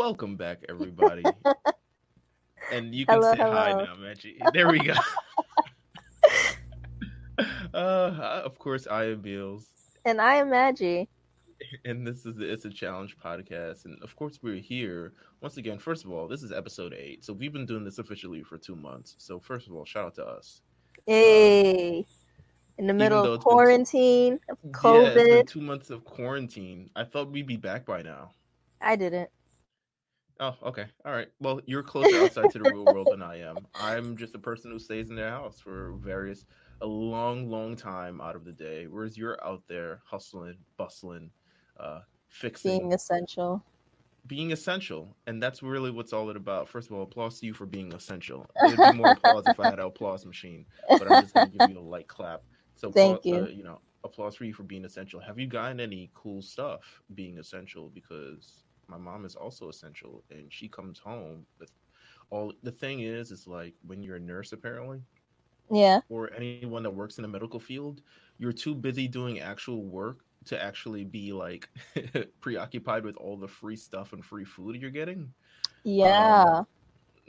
Welcome back, everybody. and you can Hello, say hi hello. now, Maggie. There we go. uh, of course, I am Beals, And I am Maggie. and this is the It's a Challenge podcast. And of course, we're here once again. First of all, this is episode eight, so we've been doing this officially for two months. So first of all, shout out to us. Hey. In the middle of quarantine, of Yeah, COVID. been two months of quarantine. I thought we'd be back by now. I didn't. Oh, okay. All right. Well, you're closer outside to the real world than I am. I'm just a person who stays in their house for various a long, long time out of the day. Whereas you're out there hustling, bustling, uh, fixing, Being essential. being essential, and that's really what's all it about. First of all, applause to you for being essential. It'd be more applause if I had an applause machine, but I'm just gonna give you a light clap. So, Thank appla- you. Uh, you know, applause for you for being essential. Have you gotten any cool stuff being essential? Because my mom is also essential, and she comes home with all. The thing is, is like when you're a nurse, apparently, Yeah. or anyone that works in the medical field, you're too busy doing actual work to actually be like preoccupied with all the free stuff and free food you're getting. Yeah. Um,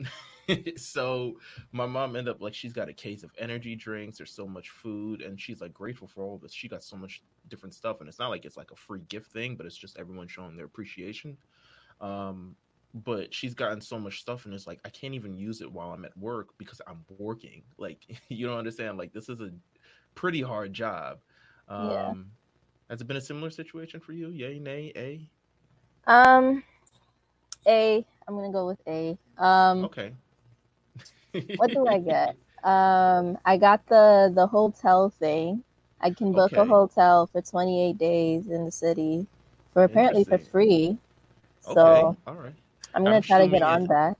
so my mom ended up like she's got a case of energy drinks there's so much food and she's like grateful for all this. She got so much different stuff and it's not like it's like a free gift thing but it's just everyone showing their appreciation. Um but she's gotten so much stuff and it's like i can't even use it while i'm at work because i'm working. Like you don't understand like this is a pretty hard job. Um Yeah. has it been a similar situation for you? Yay nay a? Um A. I'm gonna go with A. Um okay what do I get? Um I got the the hotel thing. I can book a hotel for 28 days in the city for apparently for free. So okay all right I'm gonna I'm try to get on that.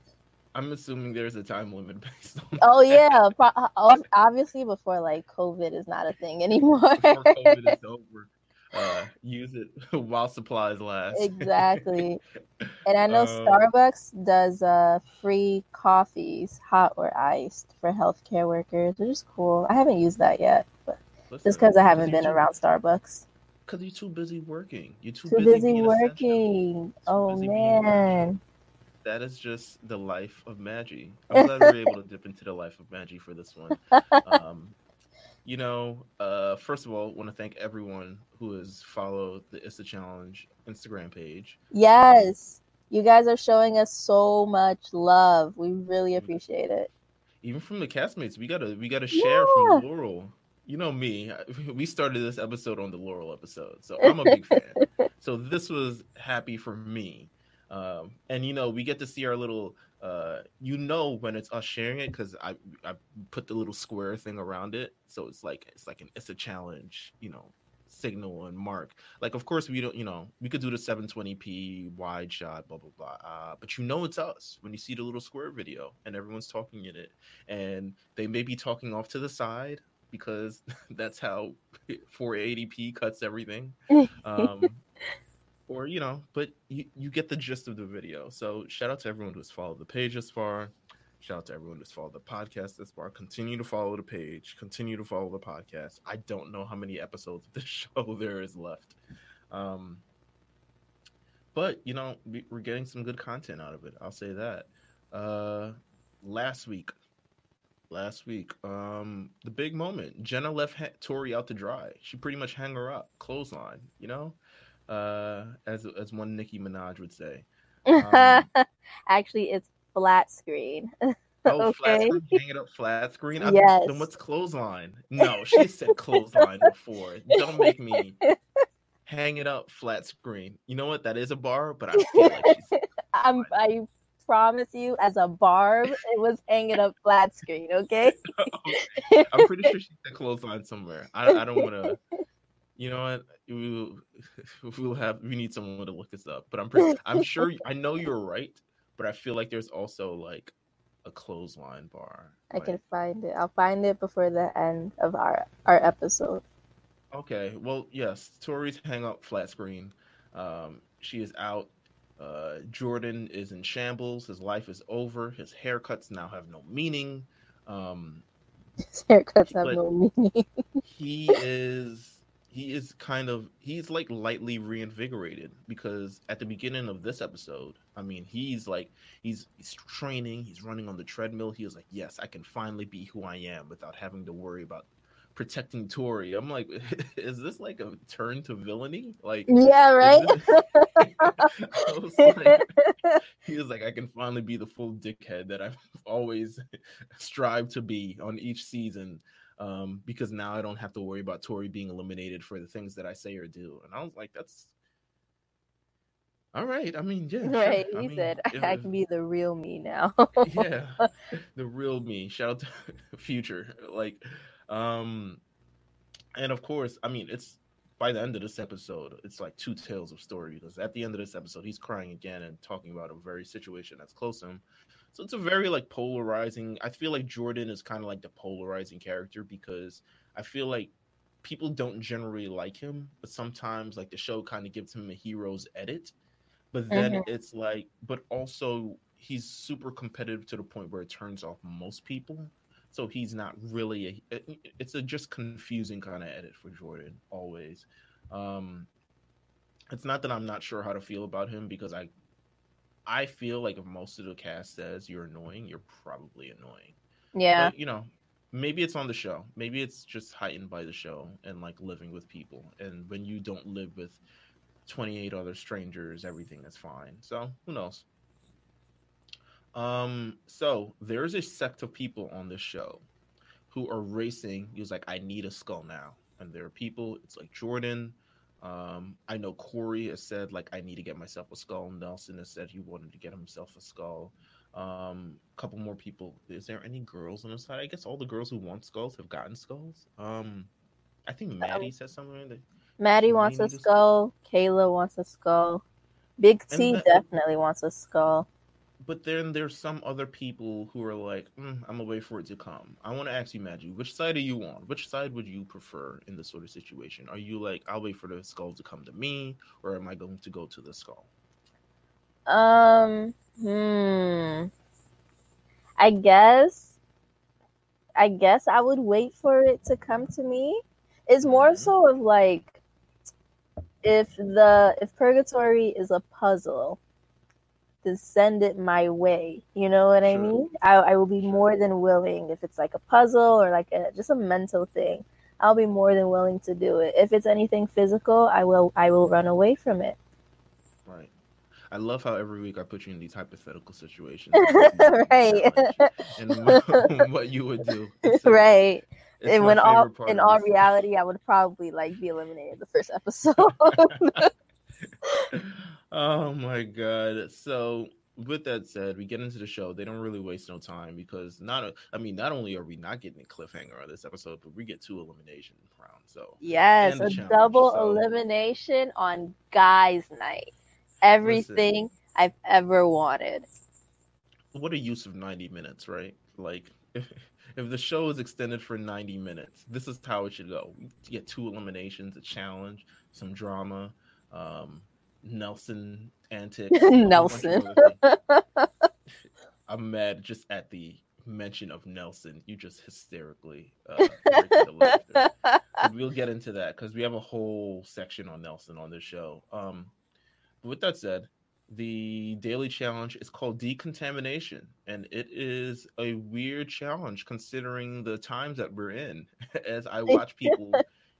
I'm assuming there's a time limit based on Oh yeah, pro- obviously before like COVID is not a thing anymore. before COVID is over. Uh, use it while supplies last. exactly. And I know Um, Starbucks does uh free coffees, hot or iced, for healthcare workers, which is cool. I haven't used that yet, but just because I haven't been around Starbucks. Because you're too busy working. You're too, Too busy, busy working. Oh busy man. That is just the life of Maggie. I'm glad we were able to dip into the life of Maggie for this one. Um, you know, uh, first of all, want to thank everyone who has followed the It's a Challenge Instagram page. Yes. You guys are showing us so much love. We really appreciate it. even from the castmates we gotta we gotta share from laurel you know me we started this episode on the laurel episode so i'm a big fan so this was happy for me um and you know we get to see our little uh you know when it's us sharing it because i i put the little square thing around it. So it's like it's like an it's a challenge you know signal and mark. Like of course we don't you know we could do the 720p wide shot blah blah blah uh, but you know it's us when you see the little square video and everyone's talking in it. And they may be talking off to the side because that's how 480p cuts everything. Um or you know but you, you get the gist of the video. So shout out to everyone who's followed the page this far. Shout out to everyone who's followed the podcast this far. Continue to follow the page. Continue to follow the podcast. I don't know how many episodes of this show there is left. Um but you know we, we're getting some good content out of it. I'll say that. Uh last week last week um the big moment jenna left ha- tori out to dry. She pretty much hang her up clothesline you know uh as as one nicki minaj would say Um, Actually, it's flat screen. oh flat Okay. screen hang it up flat screen I- Yes. then what's clothesline no she said clothesline before don't make me hang it up flat screen you know what that is a bar but i feel like she said I'm, I promise you, as a barb, it was hanging up flat screen. Okay. I'm pretty sure she said clothesline somewhere. I, I don't want to. You know what? We we'll have we need someone to look this up. But I'm pretty. I'm sure. I know you're right. But I feel like there's also like a clothesline bar. I can find it. I'll find it before the end of our our episode. Okay. Well, yes. Tori's hang up flat screen. Um, she is out. Uh, Jordan is in shambles. His life is over. His haircuts now have no meaning. Um, His haircuts have no meaning. he is he is kind of he's like lightly reinvigorated because at the beginning of this episode, I mean, he's like he's he's training, he's running on the treadmill. He was like, "Yes, I can finally be who I am without having to worry about protecting Tori." I'm like, is this like a turn to villainy? Like, yeah, right. was like, he was like, "I can finally be the full dickhead that I've always strived to be on each season." Um, because now I don't have to worry about Tori being eliminated for the things that I say or do. And I was like, that's all right. I mean, yeah. Right. He mean, said, I can be the real me now. yeah. The real me. Shout out to Future. Like, um, and of course, I mean, it's by the end of this episode, it's like two tales of story because at the end of this episode, he's crying again and talking about a very situation that's close to him. So it's a very like polarizing. I feel like Jordan is kind of like the polarizing character because I feel like people don't generally like him, but sometimes like the show kind of gives him a hero's edit. But then mm-hmm. it's like, but also he's super competitive to the point where it turns off most people. So he's not really a, it's a just confusing kind of edit for Jordan always. Um it's not that I'm not sure how to feel about him because I I feel like if most of the cast says you're annoying, you're probably annoying. Yeah. But, you know, maybe it's on the show. Maybe it's just heightened by the show and like living with people. And when you don't live with 28 other strangers, everything is fine. So who knows? Um, so there's a sect of people on this show who are racing. He was like, I need a skull now. And there are people, it's like Jordan. Um, I know Corey has said, like, I need to get myself a skull. Nelson has said he wanted to get himself a skull. Um, a couple more people. Is there any girls on the side? I guess all the girls who want skulls have gotten skulls. Um, I think Maddie said something. That Maddie wants a skull. Kayla wants a skull. Big T definitely wants a skull but then there's some other people who are like, mm, I'm gonna wait for it to come. I want to ask you, Maggie, which side are you on? Which side would you prefer in this sort of situation? Are you like, I'll wait for the skull to come to me, or am I going to go to the skull? Um, hmm. I guess, I guess I would wait for it to come to me. It's more mm-hmm. so of like, if the if purgatory is a puzzle to send it my way. You know what sure. I mean? I, I will be sure. more than willing if it's like a puzzle or like a, just a mental thing. I'll be more than willing to do it. If it's anything physical, I will I will run away from it. Right. I love how every week I put you in these hypothetical situations. right. And what, what you would do. right. and when all in all reality, I would probably like be eliminated the first episode. Oh my god. So with that said, we get into the show. They don't really waste no time because not a, I mean, not only are we not getting a cliffhanger on this episode, but we get two elimination rounds. So yes, a double so, elimination on guys' night. Everything I've ever wanted. What a use of ninety minutes, right? Like if if the show is extended for ninety minutes, this is how it should go. We get two eliminations, a challenge, some drama, um, Nelson antics. Nelson. I'm mad just at the mention of Nelson. You just hysterically. Uh, we'll get into that because we have a whole section on Nelson on this show. Um, but with that said, the daily challenge is called decontamination, and it is a weird challenge considering the times that we're in. As I watch people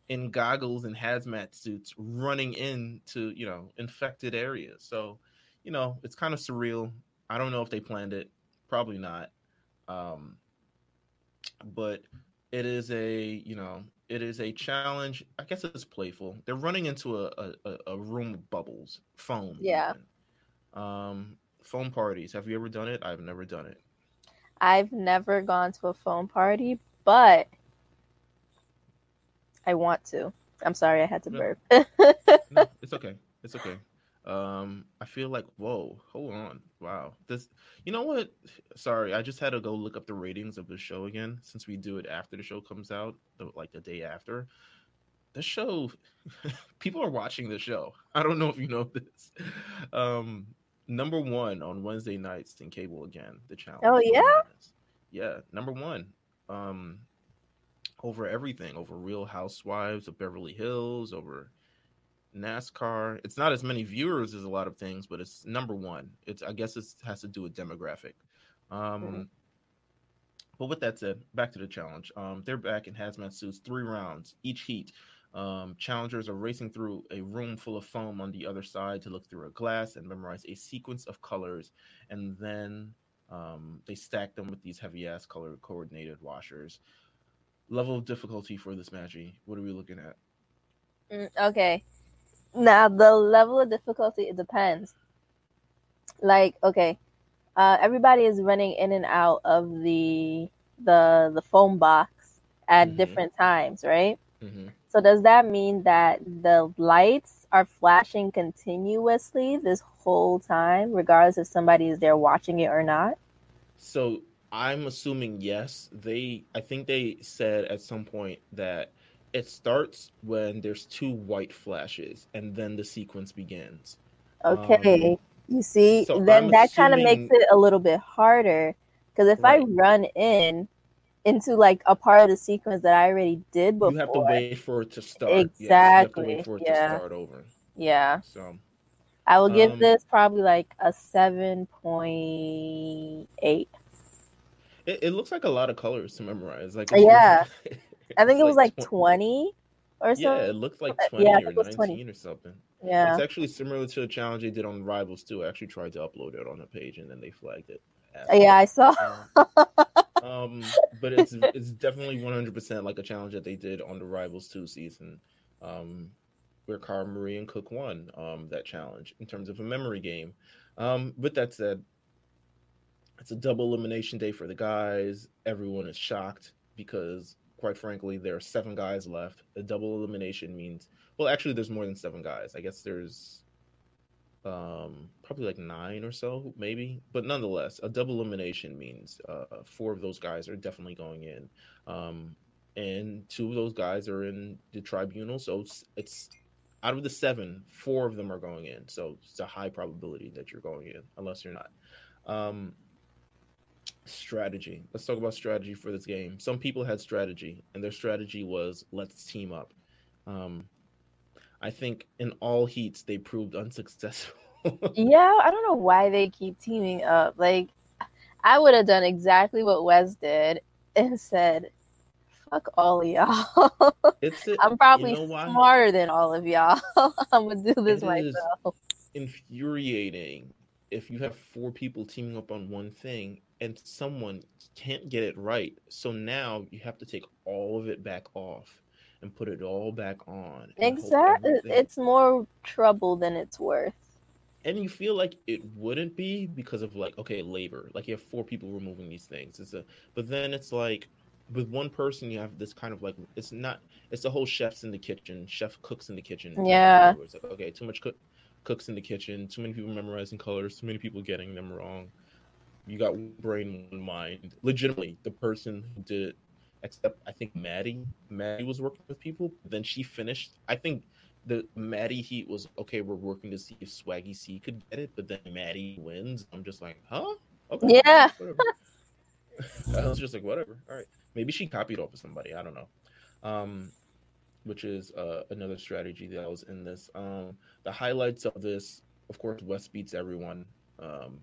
in goggles and hazmat suits running into you know infected areas. So you know it's kind of surreal. I don't know if they planned it. Probably not. Um but it is a you know it is a challenge. I guess it's playful. They're running into a a, a room of bubbles. Foam yeah. even. um foam parties. Have you ever done it? I've never done it. I've never gone to a foam party but I want to. I'm sorry, I had to burp. no, it's okay. It's okay. Um, I feel like whoa, hold on, wow. This, you know what? Sorry, I just had to go look up the ratings of the show again since we do it after the show comes out, the, like the day after. The show, people are watching the show. I don't know if you know this. Um, number one on Wednesday nights in cable again. The challenge. Oh yeah. Yeah, number one. Um, over everything, over Real Housewives of Beverly Hills, over NASCAR. It's not as many viewers as a lot of things, but it's number one. It's I guess it has to do with demographic. Um, mm-hmm. But with that said, back to the challenge. Um, they're back in hazmat suits, three rounds each heat. Um, challengers are racing through a room full of foam on the other side to look through a glass and memorize a sequence of colors, and then um, they stack them with these heavy ass color coordinated washers. Level of difficulty for this magic. What are we looking at? Mm, okay, now the level of difficulty it depends. Like okay, uh, everybody is running in and out of the the the foam box at mm-hmm. different times, right? Mm-hmm. So does that mean that the lights are flashing continuously this whole time, regardless if somebody is there watching it or not? So I'm assuming yes. They I think they said at some point that it starts when there's two white flashes and then the sequence begins. Okay. Um, you see, so then I'm that kind of makes it a little bit harder because if right. I run in into like a part of the sequence that I already did before, you have to wait for it to start. Exactly. Yeah. to start over. Yeah. So I will give um, this probably like a seven point eight. It, it, looks like a lot of colors to memorize. Like yeah, I think it was like, like 20 or so. Yeah, it looked like 20 yeah, or 19 20. or something. Yeah. It's actually similar to a challenge they did on Rivals too. I actually tried to upload it on a page and then they flagged it. Yeah, I saw. um, but it's it's definitely 100% like a challenge that they did on the Rivals 2 season. Um, where Cara Maria and Cook won um, that challenge in terms of a memory game. Um, with that said, it's a double elimination day for the guys. Everyone is shocked because, quite frankly, there are seven guys left. A double elimination means, well, actually, there's more than seven guys. I guess there's um, probably like nine or so, maybe. But nonetheless, a double elimination means uh, four of those guys are definitely going in. Um, and two of those guys are in the tribunal. So it's, it's out of the seven, four of them are going in. So it's a high probability that you're going in, unless you're not. Um, strategy. Let's talk about strategy for this game. Some people had strategy, and their strategy was let's team up. Um, I think in all heats they proved unsuccessful. yeah, I don't know why they keep teaming up. Like, I would have done exactly what Wes did and said, "Fuck all of y'all." It's a, I'm probably you know smarter than all of y'all. I'm gonna do this it myself. infuriating if you have four people teaming up on one thing and someone can't get it right. So now you have to take all of it back off and put it all back on. Exactly. Uh, it's more trouble than it's worth. And you feel like it wouldn't be because of like okay labor, like you have four people removing these things. It's a, but then it's like with one person you have this kind of like it's not it's the whole chefs in the kitchen, chef cooks in the kitchen. Yeah. It's like okay, too much cook, cooks in the kitchen, too many people memorizing colors, too many people getting them wrong you got brain one mind. Legitimately, the person who did it, except I think Maddie. Maddie was working with people. Then she finished. I think the Maddie heat was okay. We're working to see if Swaggy C could get it, but then Maddie wins. I'm just like, huh? Okay, yeah. I was just like, whatever. All right. Maybe she copied off of somebody. I don't know. Um, which is uh, another strategy that was in this. Um, the highlights of this, of course, Wes beats everyone. Um,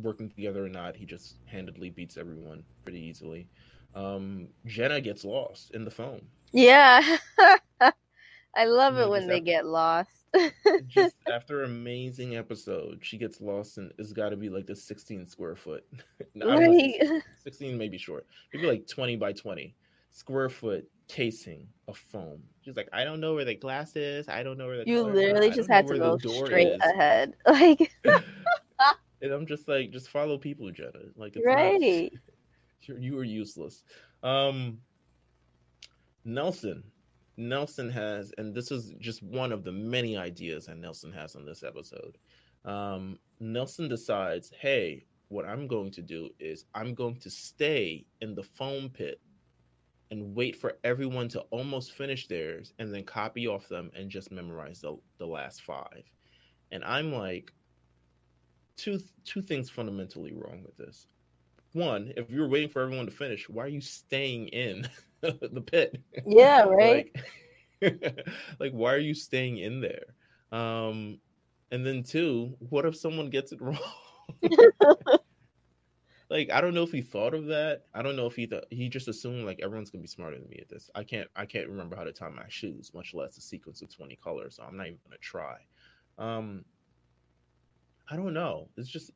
working together or not, he just handedly beats everyone pretty easily. Um, Jenna gets lost in the foam. Yeah. I love it when they after, get lost. just after amazing episode, she gets lost and it's got to be like the 16 square foot. right. 16 maybe short. Maybe like 20 by 20 square foot casing of foam. She's like, I don't know where the glass is. I don't know where the. You literally just had to go straight is. ahead. Like. And I'm just like, just follow people, Jenna. Like, it's right. Not, you're, you are useless. Um, Nelson. Nelson has, and this is just one of the many ideas that Nelson has on this episode. Um, Nelson decides, hey, what I'm going to do is I'm going to stay in the foam pit and wait for everyone to almost finish theirs and then copy off them and just memorize the, the last five. And I'm like, two two things fundamentally wrong with this. one, if you're waiting for everyone to finish, why are you staying in the pit? Yeah, right. like, like, why are you staying in there? Um, and then two, what if someone gets it wrong? like I don't know if he thought of that. I don't know if he thought he just assumed like everyone's gonna be smarter than me at this. I can't I can't remember how to tie my shoes, much less a sequence of 20 colors, so I'm not even gonna try. Um I don't know. It's just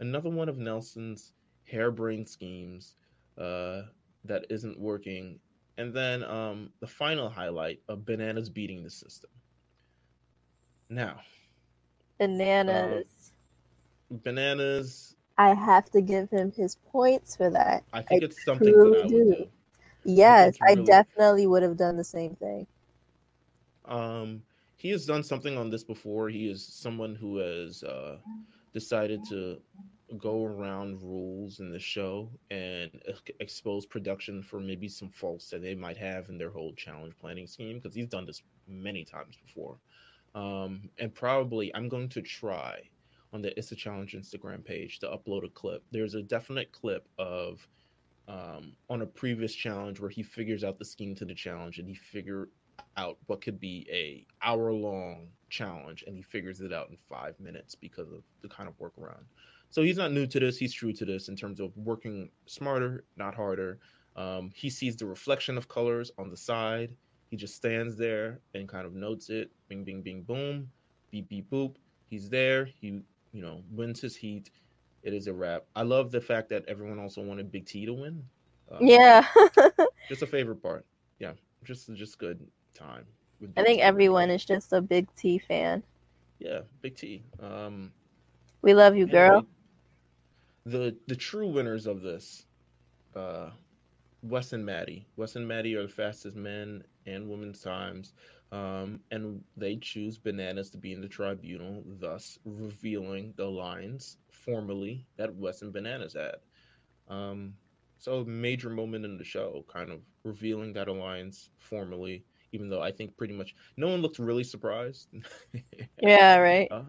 another one of Nelson's harebrained schemes uh that isn't working. And then um the final highlight of bananas beating the system. Now Bananas. Uh, bananas I have to give him his points for that. I think I it's something that I would do. do. Yes, I, really... I definitely would have done the same thing. Um, he has done something on this before. He is someone who has uh, decided to go around rules in the show and expose production for maybe some faults that they might have in their whole challenge planning scheme because he's done this many times before. Um, and probably I'm going to try on the It's a Challenge Instagram page to upload a clip. There's a definite clip of um, on a previous challenge where he figures out the scheme to the challenge and he figure out what could be a hour long challenge and he figures it out in five minutes because of the kind of workaround. So he's not new to this. He's true to this in terms of working smarter, not harder. Um, he sees the reflection of colors on the side. He just stands there and kind of notes it. Bing, bing, bing, boom. Beep, beep, boop. He's there. He you know, wins his heat, it is a wrap. I love the fact that everyone also wanted Big T to win. Um, yeah, just a favorite part. Yeah, just just good time. I think T. everyone is just a Big T fan. Yeah, Big T. Um, we love you, girl. The the true winners of this, uh, Wes and Maddie. Wes and Maddie are the fastest men and women's times. Um, and they choose bananas to be in the tribunal, thus revealing the lines formally that Wes and Bananas had. Um, so major moment in the show, kind of revealing that alliance formally, even though I think pretty much no one looked really surprised. yeah, right. Uh,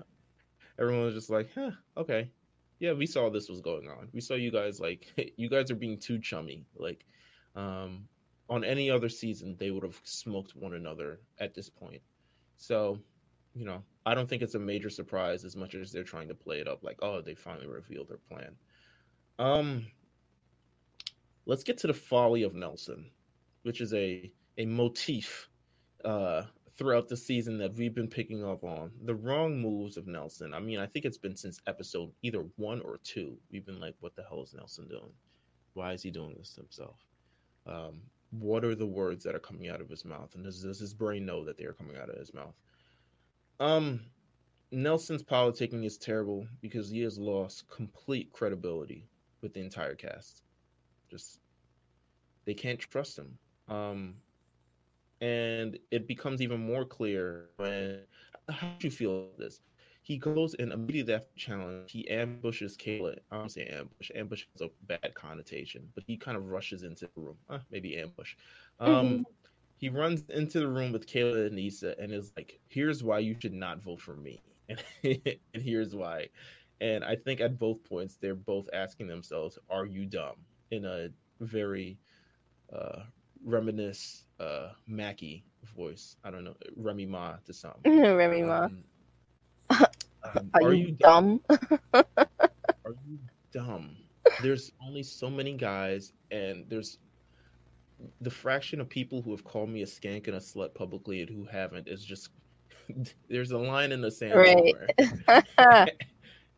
everyone was just like, huh, okay. Yeah, we saw this was going on. We saw you guys like you guys are being too chummy. Like, um, on any other season, they would have smoked one another at this point. So, you know, I don't think it's a major surprise as much as they're trying to play it up like, oh, they finally revealed their plan. Um, let's get to the folly of Nelson, which is a a motif uh, throughout the season that we've been picking up on. The wrong moves of Nelson. I mean, I think it's been since episode either one or two. We've been like, what the hell is Nelson doing? Why is he doing this to himself? Um, what are the words that are coming out of his mouth and does, does his brain know that they are coming out of his mouth um nelson's politicking is terrible because he has lost complete credibility with the entire cast just they can't trust him um and it becomes even more clear when how do you feel this he goes and immediately after challenge, he ambushes Kayla. I don't say ambush. Ambush has a bad connotation, but he kind of rushes into the room. Uh, maybe ambush. Um, mm-hmm. He runs into the room with Kayla and Nisa and is like, "Here's why you should not vote for me, and, and here's why." And I think at both points, they're both asking themselves, "Are you dumb?" In a very uh, reminisce uh, Mackie voice. I don't know Remy Ma to some. Remy Ma. Um, um, are, are, you, you dumb? dumb? are you dumb? There's only so many guys, and there's the fraction of people who have called me a skank and a slut publicly and who haven't is just there's a line in the sand right.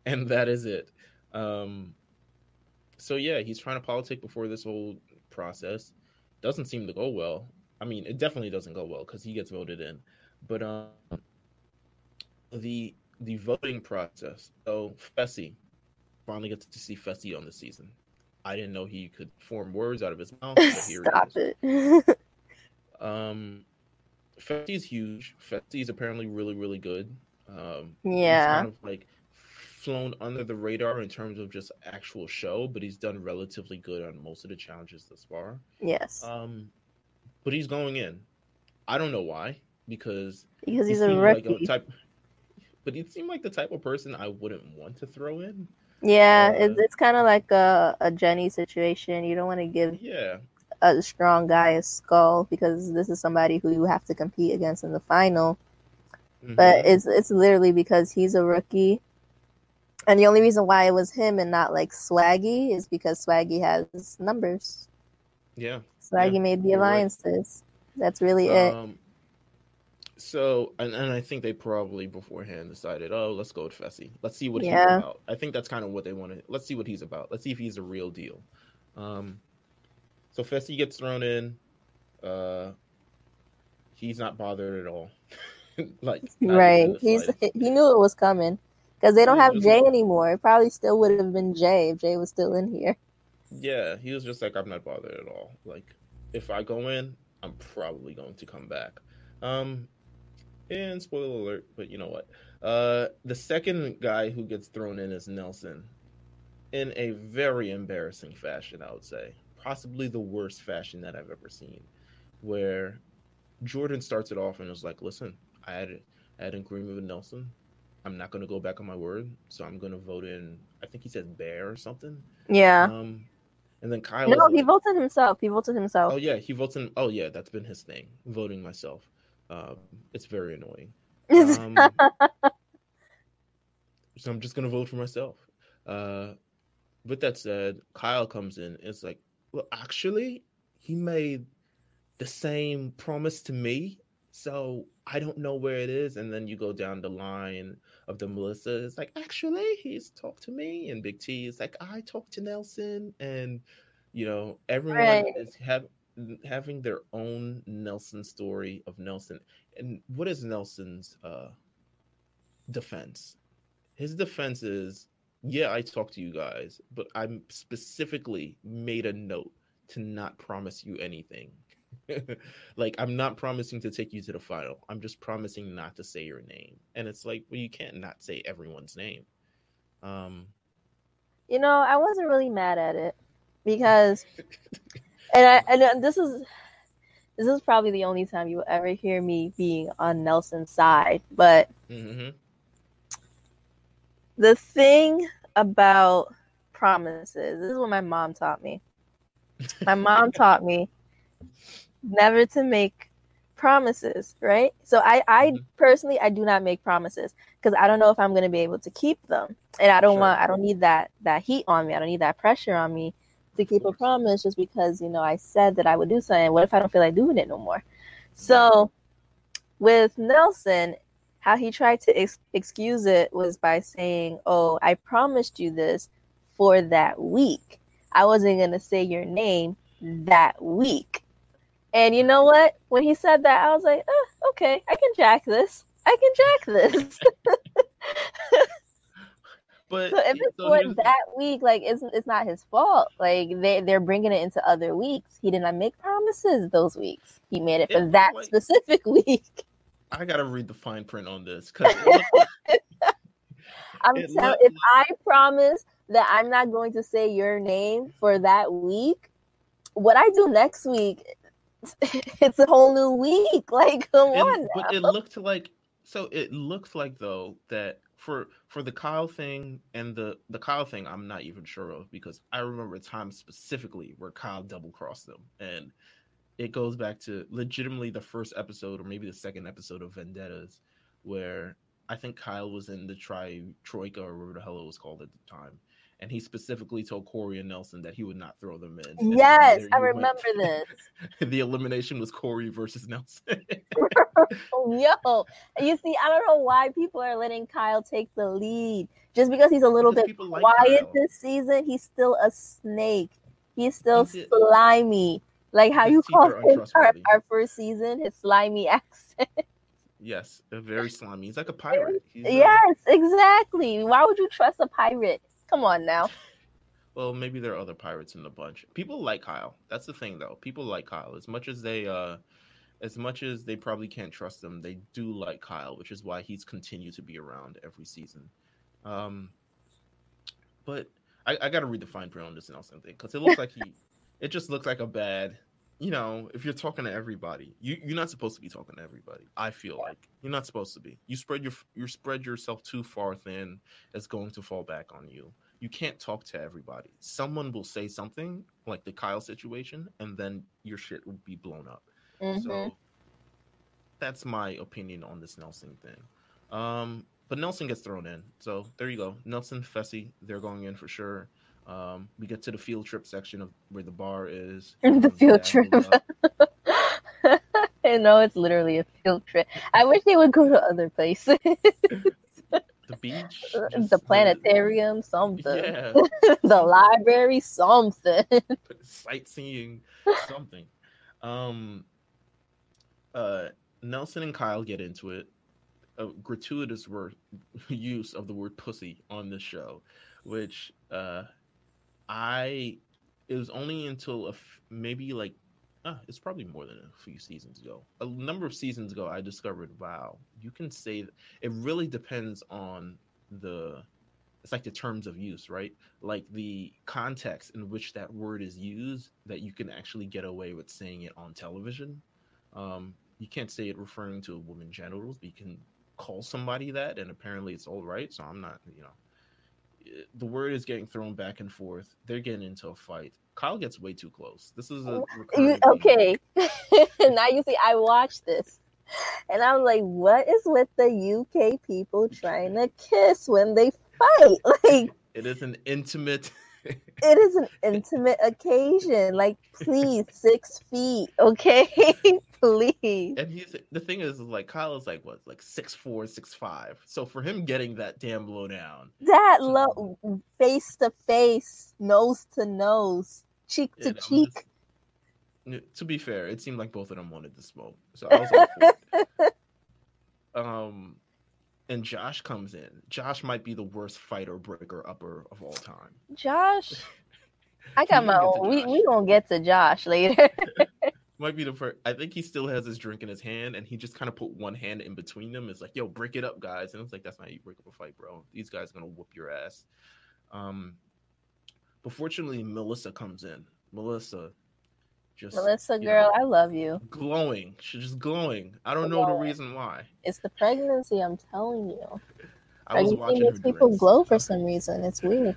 and that is it. Um, so yeah, he's trying to politic before this whole process. Doesn't seem to go well. I mean, it definitely doesn't go well because he gets voted in. But um, the the voting process. So Fessy finally gets to see Fessy on the season. I didn't know he could form words out of his mouth. Stop it. um, Fessy's huge. Fessy's apparently really, really good. Um, yeah. kind of like flown under the radar in terms of just actual show, but he's done relatively good on most of the challenges thus far. Yes. Um, but he's going in. I don't know why because because he's a rookie. Like a type, but he seemed like the type of person I wouldn't want to throw in. Yeah, Uh, it's, it's kind of like a, a Jenny situation. You don't want to give Yeah, a strong guy a skull because this is somebody who you have to compete against in the final. But mhm, it's it's literally because he's a rookie, and the only reason why it was him and not like Swaggy is because Swaggy has numbers. yeah. Swaggy Yeah, made the you're right. alliances. That's really it. Um, so, and, and I think they probably beforehand decided, oh, let's go with Fessy. Let's see what he's Yeah. about. I think that's kind of what they wanted. Let's see what he's about. Let's see if he's a real deal. Um, so Fessy gets thrown in. Uh, he's not bothered at all. like, Right. He's he knew it was coming because they don't have Jay like- anymore. It probably still would have been Jay if Jay was still in here. Yeah, he was just like, I'm not bothered at all. Like, if I go in, I'm probably going to come back. Um, and spoiler alert, but you know what? Uh, the second guy who gets thrown in is Nelson, in a very embarrassing fashion, I would say, possibly the worst fashion that I've ever seen, where Jordan starts it off and is like, "Listen, I had I had an agreement with Nelson. I'm not going to go back on my word, so I'm going to vote in. I think he said Bear or something. Yeah. Um, and then Kyle. No, he like, voted himself. He voted himself. Oh yeah, he votes in. Oh yeah, that's been his thing, voting myself. Um, it's very annoying. Um, so I'm just gonna vote for myself. Uh, with that said, Kyle comes in. It's like, well, actually, he made the same promise to me, so I don't know where it is. And then you go down the line of the Melissa. It's like, actually, he's talked to me, and Big T is like, I talked to Nelson, and you know, everyone Right. is have having their own Nelson story of Nelson. And what is Nelson's uh defense? His defense is, yeah, I talked to you guys, but I specifically made a note to not promise you anything. like I'm not promising to take you to the final. I'm just promising not to say your name. And it's like, well, you can't not say everyone's name. Um You know, I wasn't really mad at it because, and I and uh, this is this is probably the only time you will ever hear me being on Nelson's side. But mhm. the thing about promises, this is what my mom taught me. My mom taught me never to make promises, right? So I, I Mhm. personally, I do not make promises because I don't know if I'm going to be able to keep them, and I don't Sure. want, I don't need that that heat on me. I don't need that pressure on me to keep a promise just because you know I said that I would do something. What if I don't feel like doing it no more? So with Nelson, how he tried to ex- excuse it was by saying, "Oh, I promised you this for that week. I wasn't gonna say your name that week." And you know what? When he said that, I was like, oh, "Okay, I can jack this. I can jack this." But so if it's so for that week, like it's it's not his fault. Like they they're bringing it into other weeks. He did not make promises those weeks. He made it for Yeah, that like- specific week. I gotta read the fine print on this because it I'm It telling. looked If I promise that I'm not going to say your name for that week, what I do next week, it's a whole new week. Like, come And- on. but it looked like so it looked like though that for for the Kyle thing and the the Kyle thing I'm not even sure of because I remember a time specifically where Kyle double crossed them and it goes back to legitimately the first episode or maybe the second episode of Vendettas where I think Kyle was in the tri troika or whatever the hell it was called at the time and he specifically told Corey and Nelson that he would not throw them in. And Yes, I you went. remember this. the elimination was Corey versus Nelson. Yo, you see, I don't know why people are letting Kyle take the lead. Just because he's a little Because bit like quiet Kyle. this season, he's still a snake. He's still He slimy. Like how His you teeth call are him our, our first season, his slimy accent. Yes, very slimy. He's like a pirate. He's Yes, exactly. Why would you trust a pirate? Come on now. well, maybe there are other pirates in the bunch. People like Kyle. That's the thing, though. People like Kyle as much as they, uh as much as they probably can't trust him. They do like Kyle, which is why he's continued to be around every season. Um, but I, I got to read the fine print on this Nelson thing because it looks like he, it just looks like a bad. You know, if you're talking to everybody, you you're not supposed to be talking to everybody. I feel like you're not supposed to be. You spread your you spread yourself too far thin. It's going to fall back on you. you can't talk to everybody. Someone will say something like the Kyle situation, and then your shit will be blown up. Mhm. So that's my opinion on this Nelson thing. Um, but Nelson gets thrown in. So there you go. Nelson, Fessy, they're going in for sure. Um, we get to the field trip section of where the bar is. The Um, field trip. up. I know it's literally a field trip. I wish they would go to other places. The beach. the planetarium, something. Yeah. the library, something. sightseeing something um uh nelson and kyle get into it a gratuitous word use of the word pussy on this show which uh i it was only until a f- maybe like uh, it's probably more than a few seasons ago. A number of seasons ago i discovered wow you can say it really depends on the it's like the terms of use right? Like the context in which that word is used that you can actually get away with saying it on television. Um you can't say it referring to a woman's genitals but you can call somebody that and apparently it's all right so i'm not you know the word is getting thrown back and forth they're getting into a fight kyle gets way too close this is a oh, You, okay. now you see, I watched this. And I'm like, what is with the UK people trying to kiss when they fight? Like, it is an intimate it is an intimate occasion. Like, please, six feet, okay? please. and he's the thing is like kyle is like what like six four six five so for him getting that damn blow down That low face to face, nose to nose, cheek to cheek. just- to be fair, it seemed like both of them wanted to smoke, so I was Like. Um, and Josh comes in. Josh might be the worst fighter breaker upper of all time. Josh, I got my gonna get to own. We we gonna get to Josh later. Might be the first. I think he still has his drink in his hand, and he just kind of put one hand in between them. It's like, yo, break it up, guys. And it's like, that's not how you break up a fight, bro. These guys are gonna whoop your ass. Um, but fortunately, Melissa comes in. Melissa, just Melissa, you know, girl, I love you. glowing. She's just glowing. I don't know the reason why. It's the pregnancy. I'm telling you. I was watching her makes people drinks. glow for some reason. It's weird.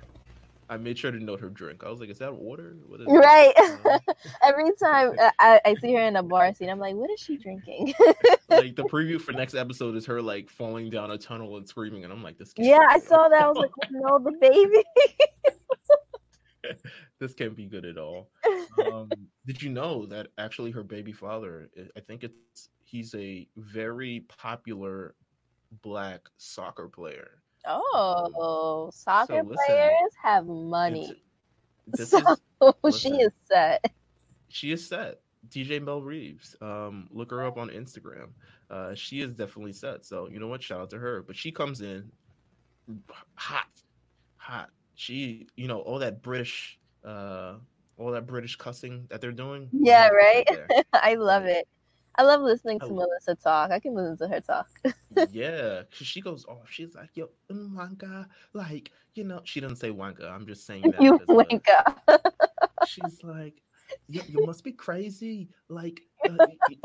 I made sure to note her drink. I was like, "Is that water? What is? Right. Uh, Every time uh, I, I see her in a bar scene, I'm like, what is she drinking? like the preview for next episode is her like falling down a tunnel and screaming, and I'm like, "This." yeah, I saw that. I was like, oh, no, the baby. this can't be good at all. Um, did you know that actually her baby father? I- I think it's he's a very popular black soccer player. Oh, soccer listen, players have money. This So is she is set. she is set. DJ Mel Reeves. Um, look her up on Instagram. Uh, she is definitely set. So you know what? Shout out to her. But she comes in hot, hot. She, you know, all that British, uh, all that British cussing that they're doing. Yeah, 100% right? I love it. I love listening to I- Melissa talk. I can listen to her talk. yeah, 'cause she goes off. She's like, "Yo, mm, Wanka," like you know. She doesn't say Wanka. I'm just saying that. you uh, up. she's like, you, you must be crazy. Like, uh, you,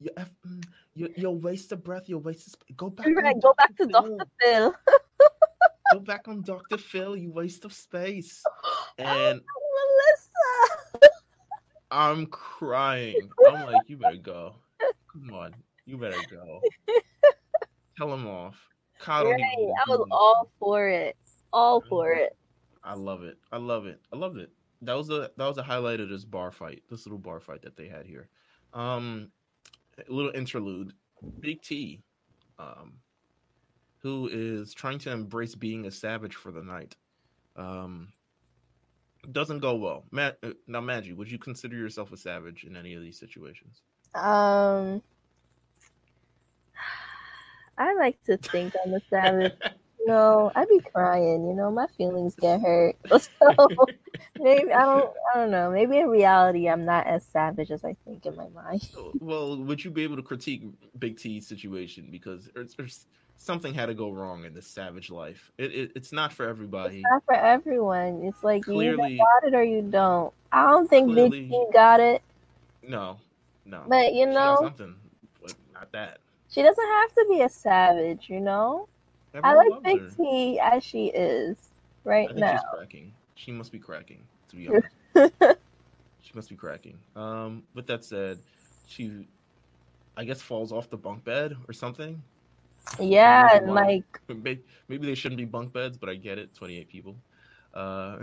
you, mm, you, you'll waste of breath. You'll waste of sp- Go back. Right, go back to Dr. Phil. Go back on Dr. Phil. You waste of space. And Melissa. I'm crying. I'm like, you better go. Come on. You better go. Tell him off. Kyle Right. I was all for it. All for it. I love it. I love it. I loved it. That was a that was a highlight of this bar fight, this little bar fight that they had here. Um, a little interlude. Big T, um, who is trying to embrace being a savage for the night. Um, doesn't go well. Uh, now, Maggie, would you consider yourself a savage in any of these situations? Um, I like to think I'm a savage. No, I be crying. You know, my feelings get hurt. So maybe I don't. I don't know. Maybe in reality, I'm not as savage as I think in my mind. well, would you be able to critique Big T's situation because there's, there's something had to go wrong in this savage life? It, it it's not for everybody. It's not for everyone. It's like you either got it or you don't. I don't think Clearly- Big T got it, No, no. but you know, something, but not that. she doesn't have to be a savage. You know, I like Big her. T as she is. right now. she's cracking. She must be cracking, to be honest. she must be cracking. Um, with that said, she, I guess, falls off the bunk bed or something. Yeah, and like Maybe, maybe they shouldn't be bunk beds, but I get it. Twenty-eight people. Uh,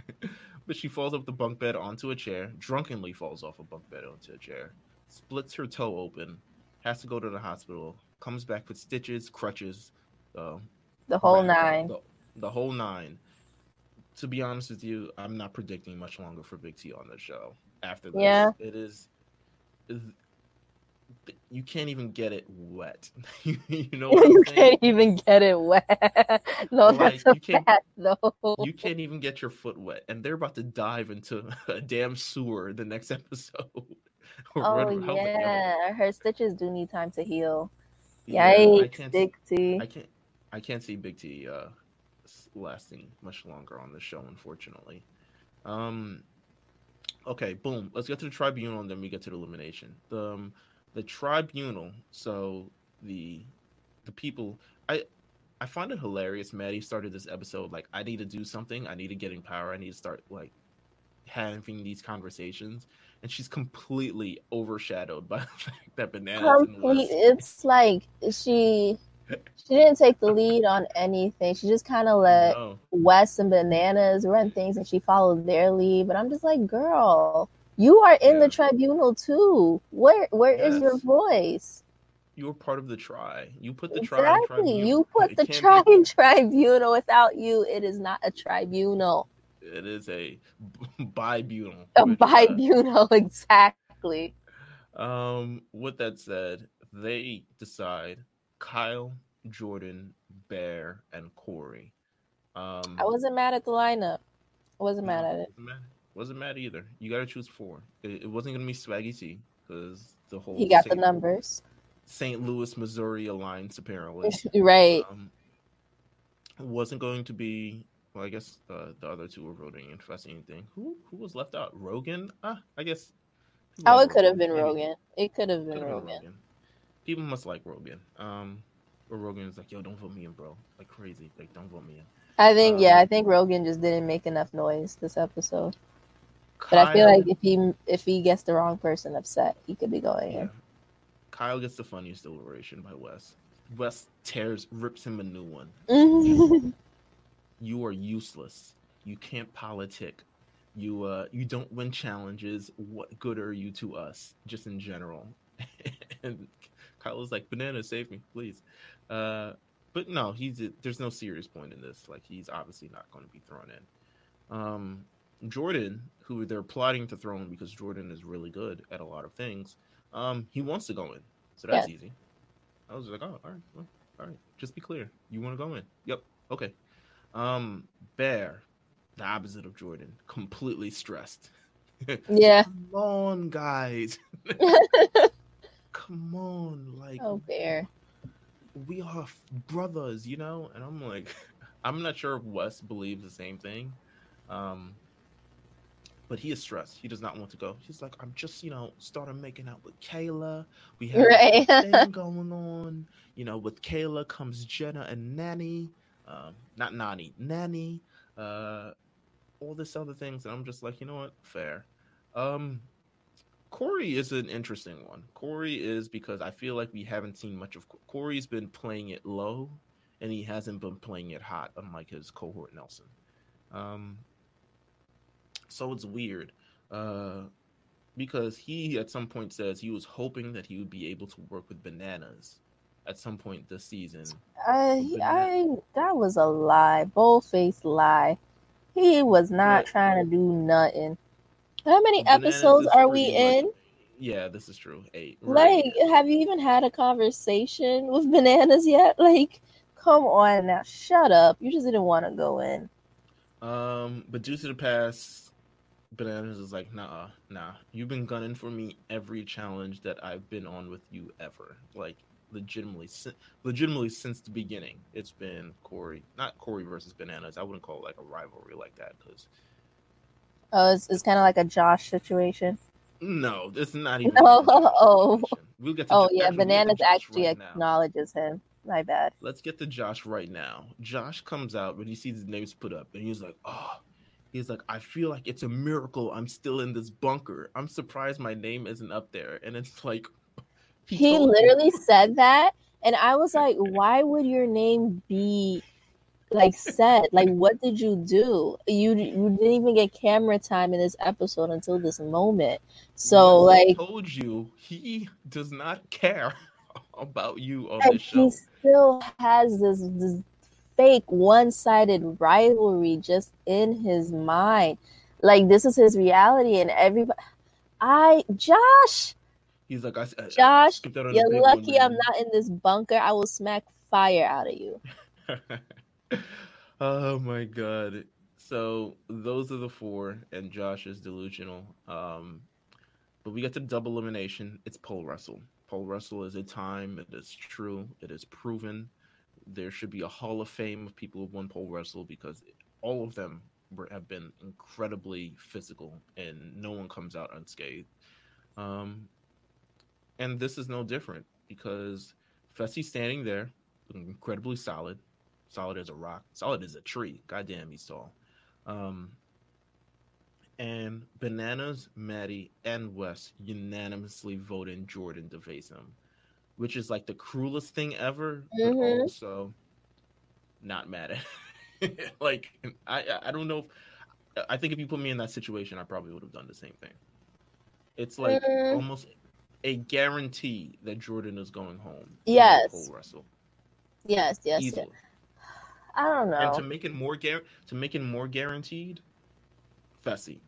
but she falls off the bunk bed onto a chair. Drunkenly falls off a bunk bed onto a chair. Splits her toe open. Has to go to the hospital. Comes back with stitches, crutches. Uh, the whole nine. The, the whole nine. To be honest with you, I'm not predicting much longer for Big T on the show. After this, Yeah. it is. You can't even get it wet. you know what you can't even get it wet. no, Like, that's a you can't- fact, though. You can't even get your foot wet, and they're about to dive into a damn sewer the next episode. Oh what- I was like, yo, yeah, her stitches do need time to heal. yeah, I Yikes, can't Big T. I can't I can't see Big T uh lasting much longer on the show, unfortunately. Um okay, boom. Let's get to the tribunal and then we get to the elimination. The um, the tribunal, so the the people I I find it hilarious. Maddie started this episode like I need to do something, I need to get in power, I need to start like having these conversations. And she's completely overshadowed by the fact that bananas and Complete. Wes- It's like she she didn't take the lead on anything. She just kind of let No. Wes and Bananas run things, and she followed their lead. But I'm just like, girl, you are in Yeah. the tribunal too. Where where is your voice? you were part of the try. You put the try. in Exactly. tribunal. You put It the tri be- tribunal. Without you, it is not a tribunal. It is a bibunal. A bibunal, exactly. Um, with that said, they decide Kyle, Jordan, Bear, and Corey. Um, I wasn't mad at the lineup. I wasn't mad at it. Wasn't mad, wasn't mad either. You got to choose four. It, it wasn't gonna be Swaggy C because the whole He got the numbers. St. Louis, Missouri alliance apparently. right. Um, wasn't going to be. Well, I guess uh, the other two were voting in for anything. Who who was left out? Rogan. Ah, I guess. Oh, it could have been Rogan. It could have been been Rogan. People must like Rogan. Um, or Rogan is like, yo, don't vote me in, bro. Like crazy. Like, don't vote me in. I think, yeah, Um, I think Rogan just didn't make enough noise this episode. But I feel like if he if he gets the wrong person upset, he could be going yeah. in. Kyle gets the funniest deliberation by Wes. Wes tears, rips him a new one. You are useless. You can't politic. You uh you don't win challenges. What good are you to us? Just in general. and Kyle was like, "Banana, save me, please." Uh, but no, he's there's no serious point in this. Like he's obviously not going to be thrown in. Um, Jordan, who they're plotting to throw in because Jordan is really good at a lot of things. Um, he wants to go in, so that's easy. I was like, oh, all right, well, all right. Just be clear. You want to go in? Yep. Okay. Um, Bear, the opposite of Jordan, completely stressed. yeah. Come on, guys. Come on, like Oh, bear. we are brothers, you know. And I'm like, I'm not sure if Wes believes the same thing. Um, but he is stressed. He does not want to go. He's like, I'm just, you know, started making out with Kayla. We have Right. a thing going on. You know, with Kayla comes Jenna and Nanny. Um, not Nani, Nanny. Uh, all this other things. And I'm just like, you know what? Fair. Um, Corey is an interesting one. Corey is because I feel like we haven't seen much of Corey's been playing it low, and he hasn't been playing it hot, unlike his cohort Nelson. Um, so it's weird, uh, because he at some point says he was hoping that he would be able to work with bananas at some point this season. I, But I, that was a lie, bold faced lie. He was not trying to do nothing. How many Bananas episodes are we much- in? Yeah, this is true. Eight. Like, have you even had a conversation with bananas yet? Like, come on now, shut up. You just didn't want to go in. Um, but due to the past, Bananas is like, nah, nah. You've been gunning for me every challenge that I've been on with you ever. Like, legitimately, si- legitimately since the beginning, it's been Corey, not Corey versus Bananas. I wouldn't call it like a rivalry like that because Oh, it's, it's kind of like a Josh situation. no, it's not even. No, oh. we'll get to Oh yeah, actually, we'll to bananas actually right now. acknowledges him. My bad. Let's get to Josh right now. Josh comes out when he sees his name's put up, and he's like, "Oh." He's like, I feel like it's a miracle. I'm still in this bunker. I'm surprised my name isn't up there. And it's like, he, literally said that, and I was like, why would your name be like said? Like, what did you do? You you didn't even get camera time in this episode until this moment. So like, I told you, he does not care about you on the show. He still has this, this fake one-sided rivalry just in his mind. Like this is his reality, and everybody. I Josh. He's like, I, I Josh, you're lucky I'm not in this bunker. I will smack fire out of you. oh my god. So those are the four, and Josh is delusional. Um, but we get to double elimination. It's pole wrestle. pole wrestle is a time. It is true. It is proven there should be a hall of fame of people who won pole wrestle because all of them were, have been incredibly physical and no one comes out unscathed. Um, and this is no different because Fessy's standing there, incredibly solid, solid as a rock, solid as a tree. Goddamn, he's tall. Um, and Bananas, Maddie, and Wes unanimously vote in Jordan to face him which is like the cruelest thing ever, mm-hmm. also not mad at. like I I don't know. If, I think if you put me in that situation, I probably would have done the same thing. It's like mm. almost a guarantee that Jordan is going home. Yes. Wrestle. Yes. Yes. Yes. I don't know. And to make it more gar- to make it more guaranteed, Fessy,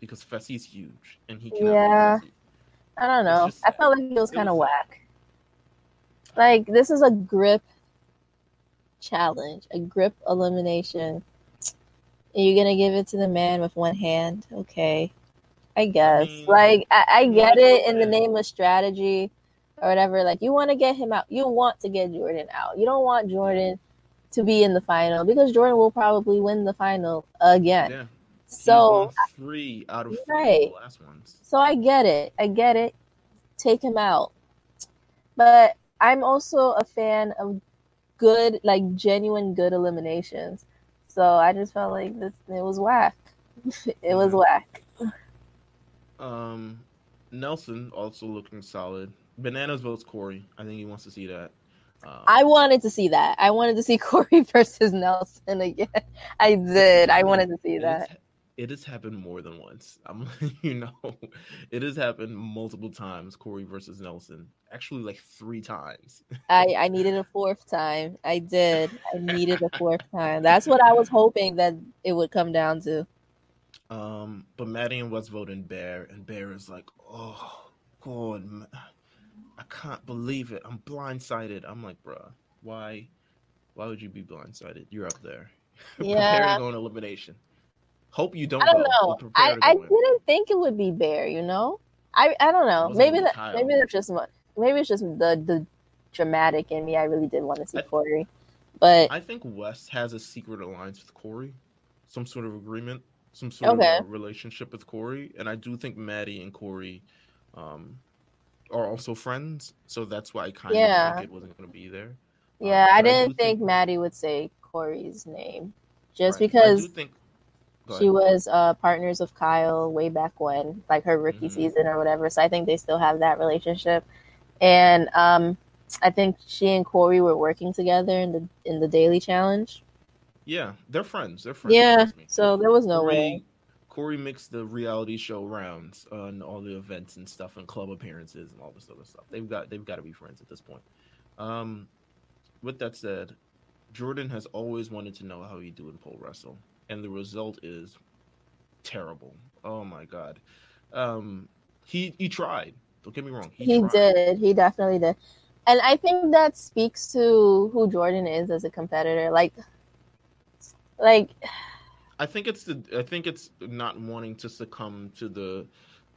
because Fessy's huge and he can. Yeah. I don't know. I felt like he was kind of whack. Like this is a grip challenge, a grip elimination. You're you gonna give it to the man with one hand? Okay. I guess. Mm. Like I, I get it in the name of strategy or whatever. Like you want to get him out. You want to get Jordan out. You don't want Jordan to be in the final because Jordan will probably win the final again. Yeah. So three out of right. last ones. So I get it. I get it. Take him out. But I'm also a fan of good, like genuine good eliminations. So I just felt like this it was whack. it was whack. Um, Nelson also looking solid. Bananas votes Corey. I think he wants to see that. Um, I wanted to see that. I wanted to see Corey versus Nelson again. I did. I wanted to see that it has happened more than once. I'm, you know, it has happened multiple times. Corey versus Nelson, actually, like three times. I I needed a fourth time. I did. I needed a fourth time. That's what I was hoping that it would come down to. Um, but Maddie and Wes voting Bear, and Bear is like, oh God, I can't believe it. I'm blindsided. I'm like, bruh, why? Why would you be blindsided? You're up there. Yeah. Preparing on elimination. Hope you don't. I don't know. I, I didn't think it would be Bear. You know, I I don't know. Maybe that maybe that's just maybe it's just the the dramatic in me. I really did want to see I, Corey, but I think Wes has a secret alliance with Corey, some sort of agreement, some sort okay. of relationship with Corey, and I do think Maddie and Corey, um, are also friends. So that's why I kind yeah. of think it wasn't going to be there. Yeah, um, I didn't I think, think, Maddie would say Corey's name, just right. because. I do think she was uh, partners of Kyle way back when, like her rookie mm-hmm. season or whatever. So I think they still have that relationship. And um, I think she and Corey were working together in the in the daily challenge. Yeah, they're friends. They're friends. Yeah, so there was no Corey, way. Corey makes the reality show rounds on all the events and stuff and club appearances and all this other stuff. They've got they've got to be friends at this point. Um, with that said, Jordan has always wanted to know how he do in pole wrestle and the result is terrible. Oh my god. Um, he he tried. Don't get me wrong. He, he did. He definitely did. And I think that speaks to who Jordan is as a competitor. Like, like. I think it's the. I think it's not wanting to succumb to the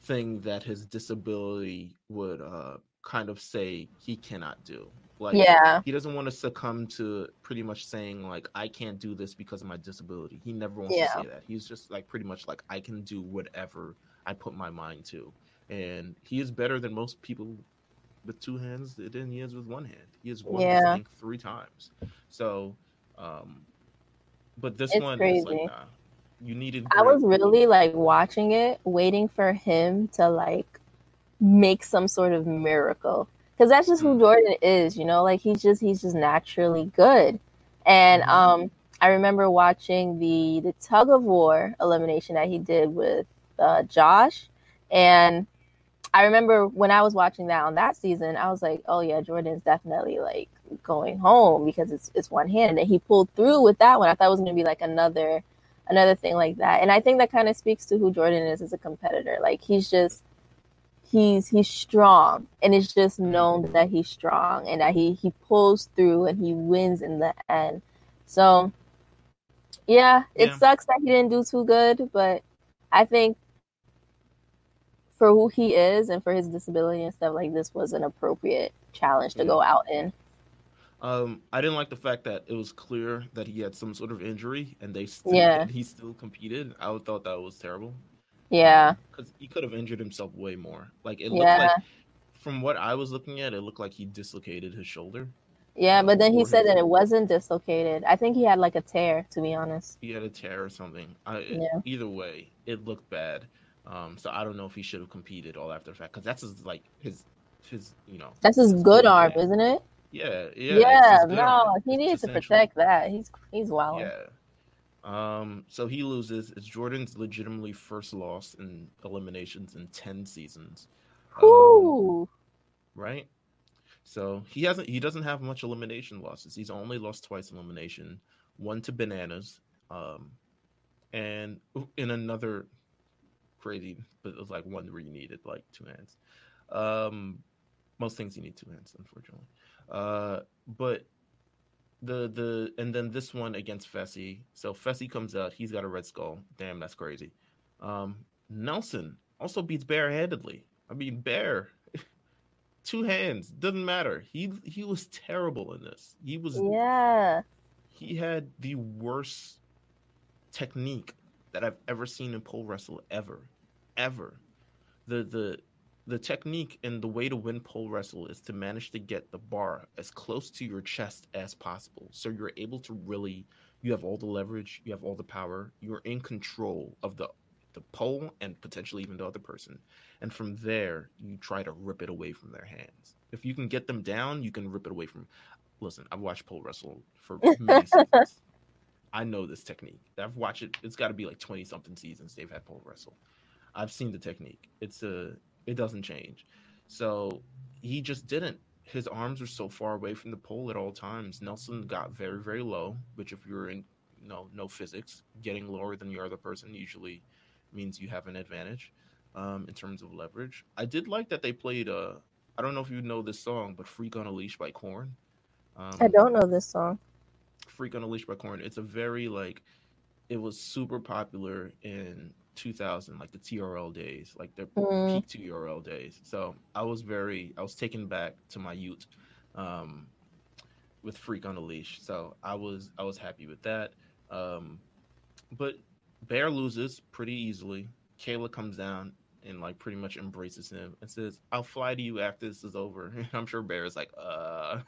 thing that his disability would uh, kind of say he cannot do. Like, yeah, he doesn't want to succumb to pretty much saying like I can't do this because of my disability. He never wants yeah. to say that. He's just like pretty much like I can do whatever I put my mind to, and he is better than most people with two hands than he is with one hand. He has won Yeah. this three times. So, um, but this It's one is like, nah, you needed. I was really like watching it, waiting for him to like make some sort of miracle. Because that's just who Mhm. Jordan is, you know, like he's just he's just naturally good. And Mhm. um I remember watching the the tug of war elimination that he did with uh, Josh. And I remember when I was watching that on that season, I was like, oh yeah, Jordan's definitely like going home because it's it's one hand. And he pulled through with that one. I thought it was gonna be like another another thing like that. And I think that kind of speaks to who Jordan is as a competitor. Like he's just he's he's strong and it's just known that he's strong and that he he pulls through and he wins in the end. So yeah, it Yeah. sucks that he didn't do too good, but I think for who he is and for his disability and stuff like this was an appropriate challenge to Yeah. go out in. Um, I didn't like the fact that it was clear that he had some sort of injury, and they still, Yeah. and he still competed. I thought that was terrible. Yeah. because he could have injured himself way more. Like it Yeah. looked like, from what I was looking at, it looked like he dislocated his shoulder. Yeah, but then he said that it wasn't dislocated. I think he had like a tear, to be honest. He had a tear or something. I, Yeah. Either way, it looked bad. Um, so I don't know if he should have competed all after the fact because that's his like his his you know. That's his his good arm, isn't it? Yeah, yeah. Yeah, it's his good no, arm. he needs to protect that. He's he's wild. Yeah. Um, so he loses. It's Jordan's legitimately first loss in eliminations in ten seasons. Um, right? So he hasn't he doesn't have much elimination losses. He's only lost twice elimination, one to bananas, um, and in another crazy, but it was like one where you needed like two hands. Um, most things you need two hands, unfortunately. Uh, but the the and then this one against Fessy. So Fessy comes out, he's got a red skull. Damn, that's crazy. Um, Nelson also beats barehandedly. I mean, bare, two hands doesn't matter. He he was terrible in this. He was Yeah. he had the worst technique that I've ever seen in pole wrestle ever, ever. The the the technique and the way to win pole wrestle is to manage to get the bar as close to your chest as possible, so you're able to really you have all the leverage, you have all the power, you're in control of the the pole and potentially even the other person, and from there you try to rip it away from their hands. If you can get them down, you can rip it away from. Listen, I've watched pole wrestle for many seasons. I know this technique. I've watched it. It's got to be like twenty something seasons they've had pole wrestle. I've seen the technique. It's a. It doesn't change. So he just didn't. His arms were so far away from the pole at all times. Nelson got very very low, which if you're in you know no physics, getting lower than your other person usually means you have an advantage um, in terms of leverage. I did like that they played. Uh, I don't know if you know this song, but "Freak on a Leash" by Korn. Um, I don't know this song. Freak on a Leash by Korn. It's a very like it was super popular in 2000, like the TRL days, like their Mm. peak TRL days. So I was very, I was taken back to my youth um, with Freak on a Leash. So I was, I was happy with that. Um, but Bear loses pretty easily. Kayla comes down and like pretty much embraces him and says, "I'll fly to you after this is over." And I'm sure Bear is like, "Uh."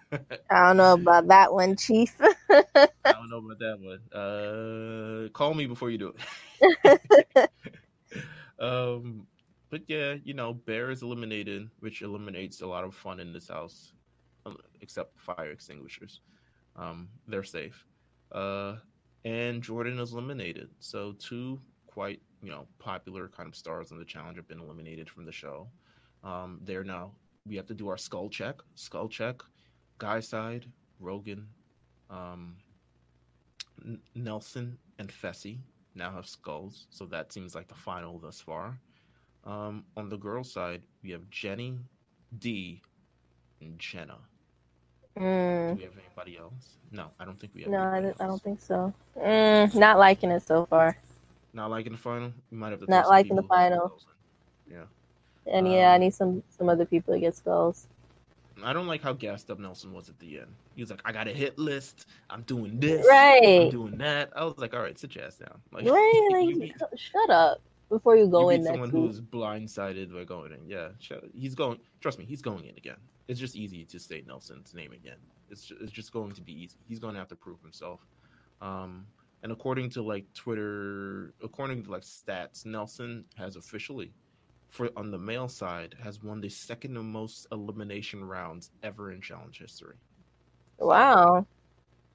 I don't know about that one, Chief. Don't know about that one. Uh, call me before you do it. um, but yeah, you know, Bear is eliminated, which eliminates a lot of fun in this house, um, except fire extinguishers. Um, they're safe. Uh, and Jordan is eliminated. So two quite you know popular kind of stars on the challenge have been eliminated from the show. Um, they're now we have to do our skull check. Skull check. Guy side, Rogan, um, Nelson and Fessy now have skulls, so that seems like the final thus far. Um, on the girl side, we have Jenny, Dee, and Jenna. Do Mm. we have anybody else? No, I don't think we have. No, I I don't think so. Mm, not liking it so far. Not liking the final. We might have to. Not liking the people who have final. Yeah. And yeah, I Um, need some some other people to get skulls. I don't like how gassed up Nelson was at the end. He was like, "I got a hit list. I'm doing this. I'm Right. doing that." I was like, "All right, sit your ass down." Like, Right? Like, shut up. before you go you in someone week. who's blindsided by going in. Yeah, he's going. Trust me, he's going in again. It's just easy to say Nelson's name again. It's just, it's just going to be easy. He's going to have to prove himself. Um, and according to like Twitter, according to like stats, Nelson has officially, for on the male side, has won the second most elimination rounds ever in challenge history. Wow.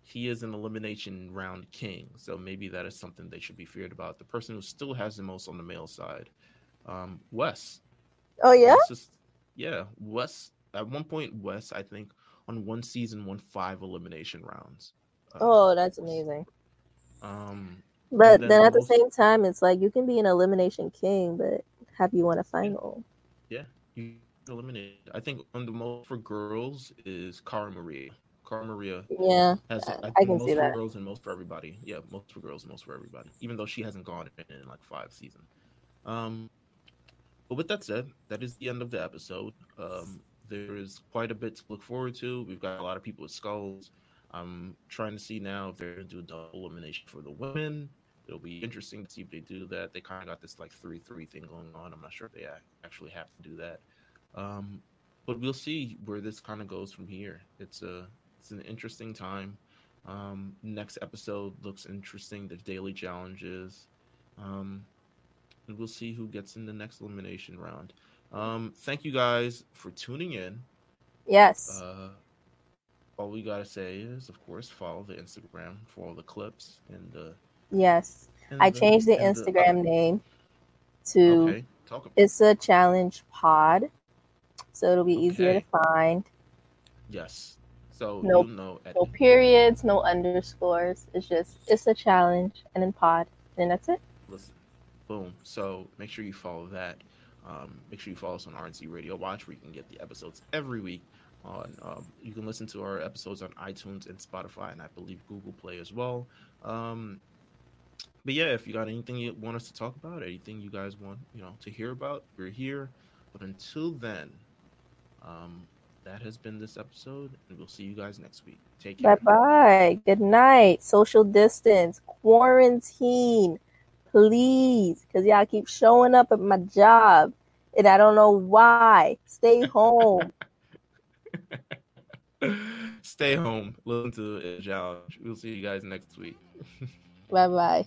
He is an elimination round king, so maybe that is something they should be feared about. The person who still has the most on the male side, um, Wes. Oh yeah. Is- yeah, Wes. At one point, Wes, I think, on one season, won five elimination rounds. Uh, Oh, that's amazing. Um, But then then at the most- same time, it's like you can be an elimination king, but have you won a final? Yeah, you eliminated. I think on the most for girls is Cara Maria. Cara Maria Yeah. has I- I, can most see for that. girls and most for everybody. Yeah, most for girls, and most for everybody. Even though she hasn't gone in, in like five seasons. Um, but with that said, that is the end of the episode. Um, there is quite a bit to look forward to. We've got a lot of people with skulls. I'm trying to see now if they're going to do a double elimination for the women. It'll be interesting to see if they do that. They kind of got this like three three thing going on. I'm not sure if they actually have to do that. Um, but we'll see where this kind of goes from here. It's a it's an interesting time. Um, next episode looks interesting. There's daily challenges. Um, and we'll see who gets in the next elimination round. Um, thank you guys for tuning in. Yes. Uh, all we gotta say is, of course, follow the Instagram for all the clips and the. yes. and I changed the Instagram name to Okay, talk about It's a challenge pod. So it'll be easier to find. yes. So know No periods, no underscores. It's just it's a challenge and then pod. And that's it. listen. Boom. So make sure you follow that. Um, make sure you follow us on RNC Radio Watch, where you can get the episodes every week. On um, you can listen to our episodes on iTunes and Spotify, and I believe Google Play as well. Um, but yeah, if you got anything you want us to talk about, anything you guys want you know to hear about, we're here. But until then, um, that has been this episode, and we'll see you guys next week. Take care. Bye bye. Good night. Social distance. Quarantine. Please. Because y'all keep showing up at my job. And I don't know why. Stay home. Stay home. Listen to the challenge. We'll see you guys next week. bye bye.